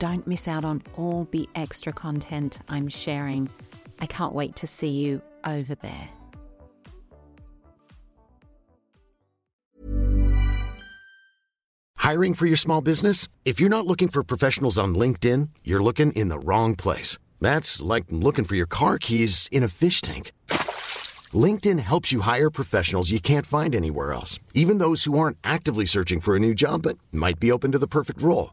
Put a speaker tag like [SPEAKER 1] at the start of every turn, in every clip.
[SPEAKER 1] Don't miss out on all the extra content I'm sharing. I can't wait to see you over there.
[SPEAKER 2] Hiring for your small business? If you're not looking for professionals on LinkedIn, you're looking in the wrong place. That's like looking for your car keys in a fish tank. LinkedIn helps you hire professionals you can't find anywhere else, even those who aren't actively searching for a new job but might be open to the perfect role.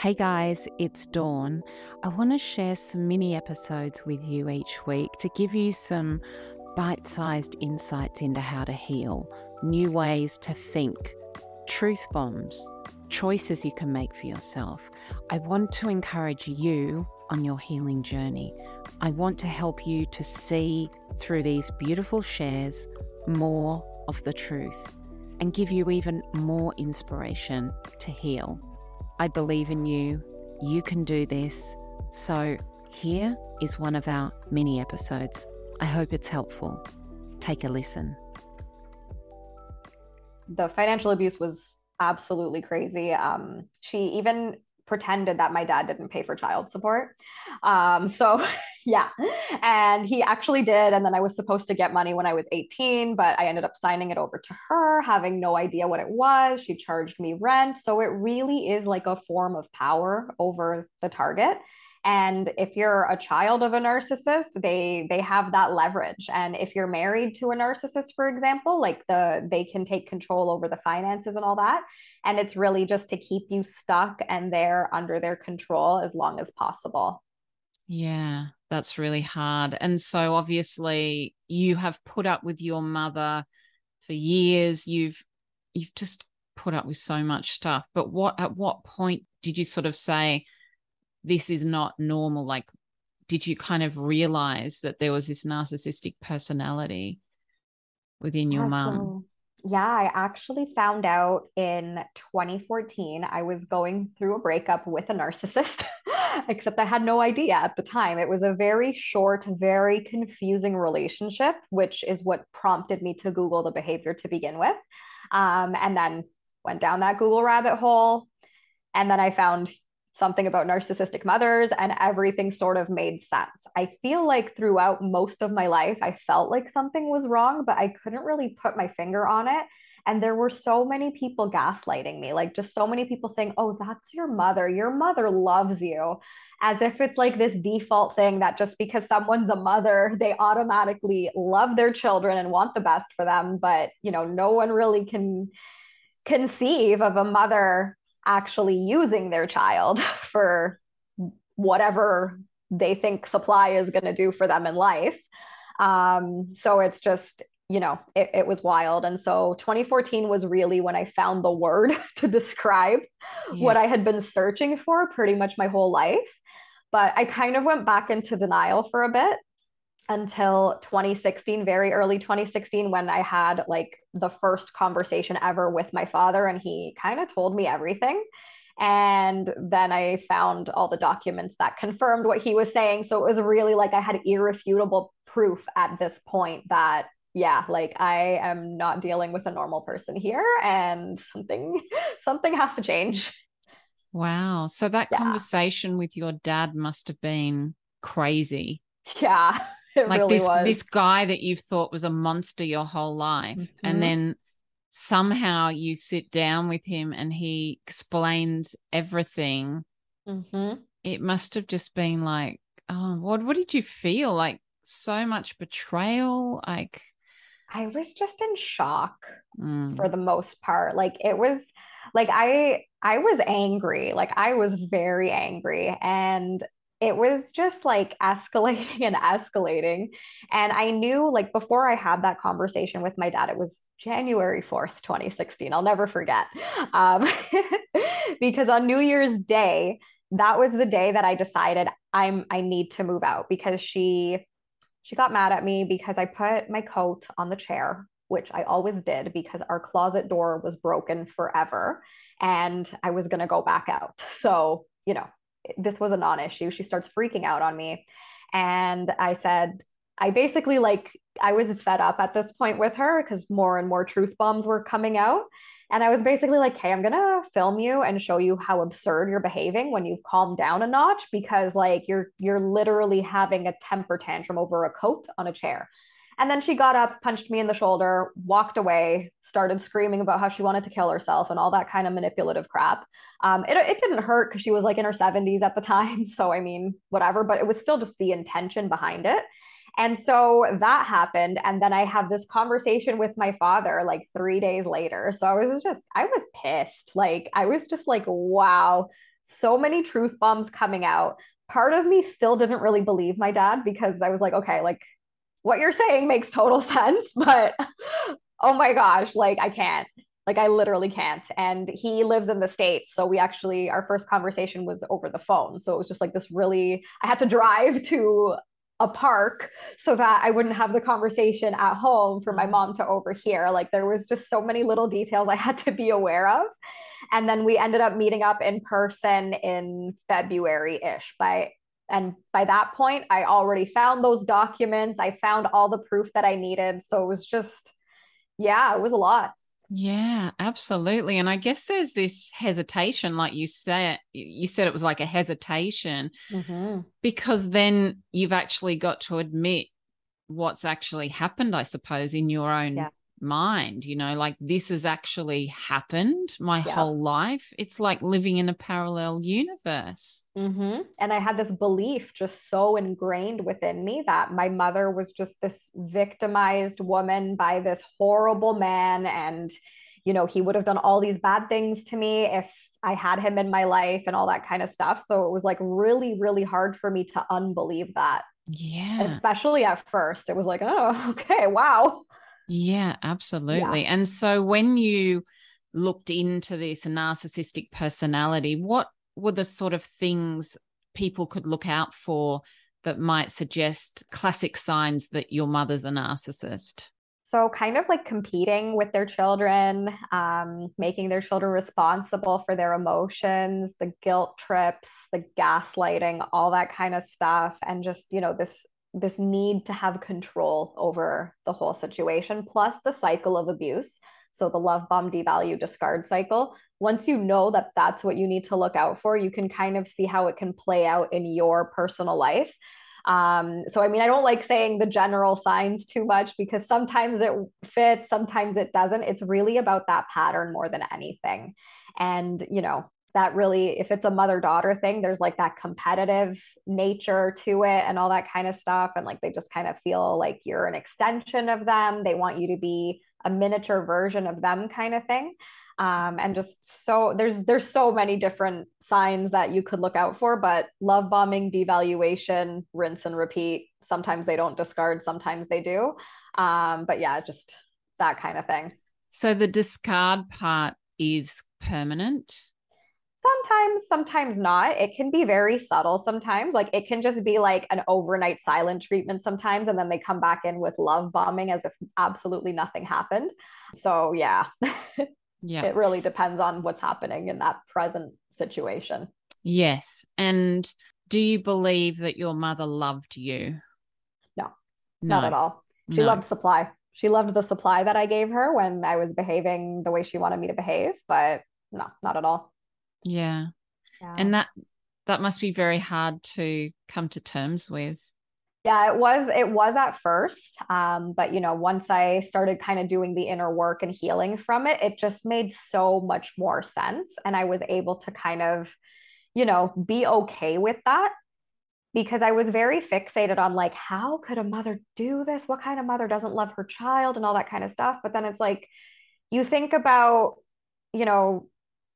[SPEAKER 1] Hey guys, it's Dawn. I want to share some mini episodes with you each week to give you some bite sized insights into how to heal, new ways to think, truth bombs, choices you can make for yourself. I want to encourage you on your healing journey. I want to help you to see through these beautiful shares more of the truth and give you even more inspiration to heal. I believe in you. You can do this. So, here is one of our mini episodes. I hope it's helpful. Take a listen.
[SPEAKER 3] the financial abuse was absolutely crazy. Um, she even pretended that my dad didn't pay for child support. Um, so, yeah. And he actually did. And then I was supposed to get money when I was 18, but I ended up signing it over to her, having no idea what it was. She charged me rent. So, it really is like a form of power over the target and if you're a child of a narcissist they they have that leverage and if you're married to a narcissist for example like the they can take control over the finances and all that and it's really just to keep you stuck and they're under their control as long as possible
[SPEAKER 1] Yeah, that's really hard. And so, obviously, you have put up with your mother for years. You've you've just put up with so much stuff. But what at what point did you sort of say this is not normal? Like, did you kind of realize that there was this narcissistic personality within your mum?
[SPEAKER 3] Yeah, I actually found out in 2014. I was going through a breakup with a narcissist, except I had no idea at the time. It was a very short, very confusing relationship, which is what prompted me to Google the behavior to begin with. Um, and then went down that Google rabbit hole. And then I found something about narcissistic mothers, and everything sort of made sense. I feel like throughout most of my life, I felt like something was wrong, but I couldn't really put my finger on it. And there were so many people gaslighting me, like just so many people saying, Oh, that's your mother. Your mother loves you. As if it's like this default thing that just because someone's a mother, they automatically love their children and want the best for them. But, you know, no one really can conceive of a mother actually using their child for whatever they think supply is going to do for them in life. Um, so it's just, you know, it, it was wild. And so 2014 was really when I found the word to describe what I had been searching for pretty much my whole life. But I kind of went back into denial for a bit until 2016, very early 2016, when I had like the first conversation ever with my father, and he kind of told me everything. And then I found all the documents that confirmed what he was saying. So it was really like I had irrefutable proof at this point that yeah like i am not dealing with a normal person here and something something has to change
[SPEAKER 4] wow so that yeah. conversation with your dad must have been crazy
[SPEAKER 3] yeah
[SPEAKER 4] like
[SPEAKER 3] really
[SPEAKER 4] this
[SPEAKER 3] was.
[SPEAKER 4] this guy that you've thought was a monster your whole life mm-hmm. and then somehow you sit down with him and he explains everything
[SPEAKER 3] mm-hmm.
[SPEAKER 4] it must have just been like oh what what did you feel like so much betrayal like
[SPEAKER 3] I was just in shock
[SPEAKER 4] mm.
[SPEAKER 3] for the most part. Like it was like I I was angry. Like I was very angry and it was just like escalating and escalating. And I knew like before I had that conversation with my dad, it was January 4th, 2016. I'll never forget. Um, because on New Year's Day, that was the day that I decided I'm I need to move out because she she got mad at me because I put my coat on the chair, which I always did because our closet door was broken forever and I was going to go back out. So, you know, this was a non issue. She starts freaking out on me. And I said, I basically like, I was fed up at this point with her because more and more truth bombs were coming out. And I was basically like, hey, I'm gonna film you and show you how absurd you're behaving when you've calmed down a notch because like you're you're literally having a temper tantrum over a coat on a chair. And then she got up, punched me in the shoulder, walked away, started screaming about how she wanted to kill herself and all that kind of manipulative crap. Um, it, it didn't hurt because she was like in her 70s at the time. So, I mean, whatever, but it was still just the intention behind it. And so that happened. And then I have this conversation with my father like three days later. So I was just, I was pissed. Like, I was just like, wow, so many truth bombs coming out. Part of me still didn't really believe my dad because I was like, okay, like what you're saying makes total sense. But oh my gosh, like I can't. Like I literally can't. And he lives in the States. So we actually, our first conversation was over the phone. So it was just like this really, I had to drive to a park so that I wouldn't have the conversation at home for my mom to overhear. Like there was just so many little details I had to be aware of. And then we ended up meeting up in person in February ish. By and by that point, I already found those documents. I found all the proof that I needed. So it was just, yeah, it was a lot.
[SPEAKER 4] Yeah, absolutely. And I guess there's this hesitation, like you said, you said it was like a hesitation
[SPEAKER 3] mm-hmm.
[SPEAKER 4] because then you've actually got to admit what's actually happened, I suppose, in your own yeah mind you know like this has actually happened my yeah. whole life. It's like living in a parallel universe.
[SPEAKER 3] Mm-hmm. and i had this belief just so ingrained within me that my mother was just this victimized woman by this horrible man. And you know he would have done all these bad things to me if i had him in my life and all that kind of stuff. So it was like really really hard for me to unbelieve that.
[SPEAKER 4] Yeah.
[SPEAKER 3] Especially at first it was like oh okay wow
[SPEAKER 4] yeah, absolutely. Yeah. And so when you looked into this narcissistic personality, what were the sort of things people could look out for that might suggest classic signs that your mother's a narcissist?
[SPEAKER 3] So, kind of like competing with their children, um, making their children responsible for their emotions, the guilt trips, the gaslighting, all that kind of stuff. And just, you know, this this need to have control over the whole situation, plus the cycle of abuse. So the love bomb, devalue, discard cycle. Once you know that that's what you need to look out for, you can kind of see how it can play out in your personal life. Um, so, I mean, I don't like saying the general signs too much because sometimes it fits, sometimes it doesn't. It's really about that pattern more than anything. And, you know, that really if it's a mother daughter thing there's like that competitive nature to it and all that kind of stuff. And like they just kind of feel like you're an extension of them. They want you to be a miniature version of them kind of thing. Um, and just so there's there's so many different signs that you could look out for but love bombing devaluation rinse and repeat. Sometimes they don't discard sometimes they do. Um, but yeah just that kind of thing.
[SPEAKER 4] So the discard part is permanent
[SPEAKER 3] sometimes sometimes not it can be very subtle sometimes like it can just be like an overnight silent treatment sometimes and then they come back in with love bombing as if absolutely nothing happened so yeah
[SPEAKER 4] yeah
[SPEAKER 3] it really depends on what's happening in that present situation.
[SPEAKER 4] Yes. And do you believe that your mother loved you?
[SPEAKER 3] No, no. not at all. She no. loved supply. She loved the supply that I gave her when I was behaving the way she wanted me to behave, but no, not at all.
[SPEAKER 4] Yeah. yeah. And that that must be very hard to come to terms with.
[SPEAKER 3] Yeah, it was it was at first. Um, but you know, once I started kind of doing the inner work and healing from it, it just made so much more sense. And I was able to kind of, you know, be okay with that because I was very fixated on like, how could a mother do this? What kind of mother doesn't love her child and all that kind of stuff? But then it's like, you think about, you know,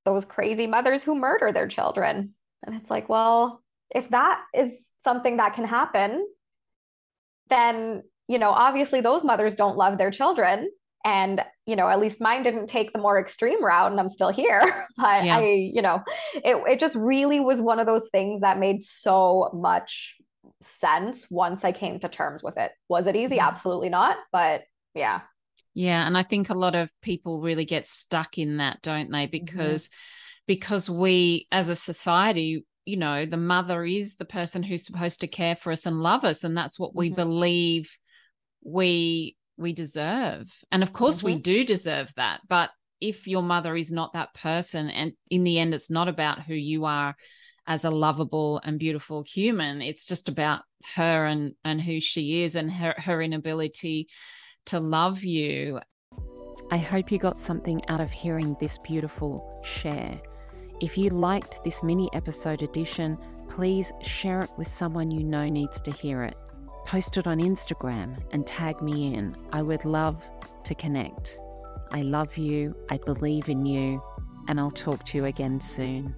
[SPEAKER 3] those crazy mothers who murder their children. And it's like, well, if that is something that can happen, then, you know, obviously those mothers don't love their children and you know at least mine didn't take the more extreme route and i'm still here but yeah. i you know it, it just really was one of those things that made so much sense once i came to terms with it was it easy mm-hmm. absolutely not but yeah
[SPEAKER 4] yeah and i think a lot of people really get stuck in that don't they mm-hmm. because mm-hmm. because we as a society you know the mother is the person who's supposed to care for us and love us and that's what we mm-hmm. believe we we deserve. And of course, mm-hmm. we do deserve that. But if your mother is not that person, and in the end, it's not about who you are as a lovable and beautiful human, it's just about her and, and who she is and her, her inability to love you. I hope you got something out of hearing this beautiful share. If you liked this mini episode edition, please share it with someone you know needs to hear it post it on Instagram and tag me in. I would love to connect. I love you, I believe in you, and I'll talk to you again soon.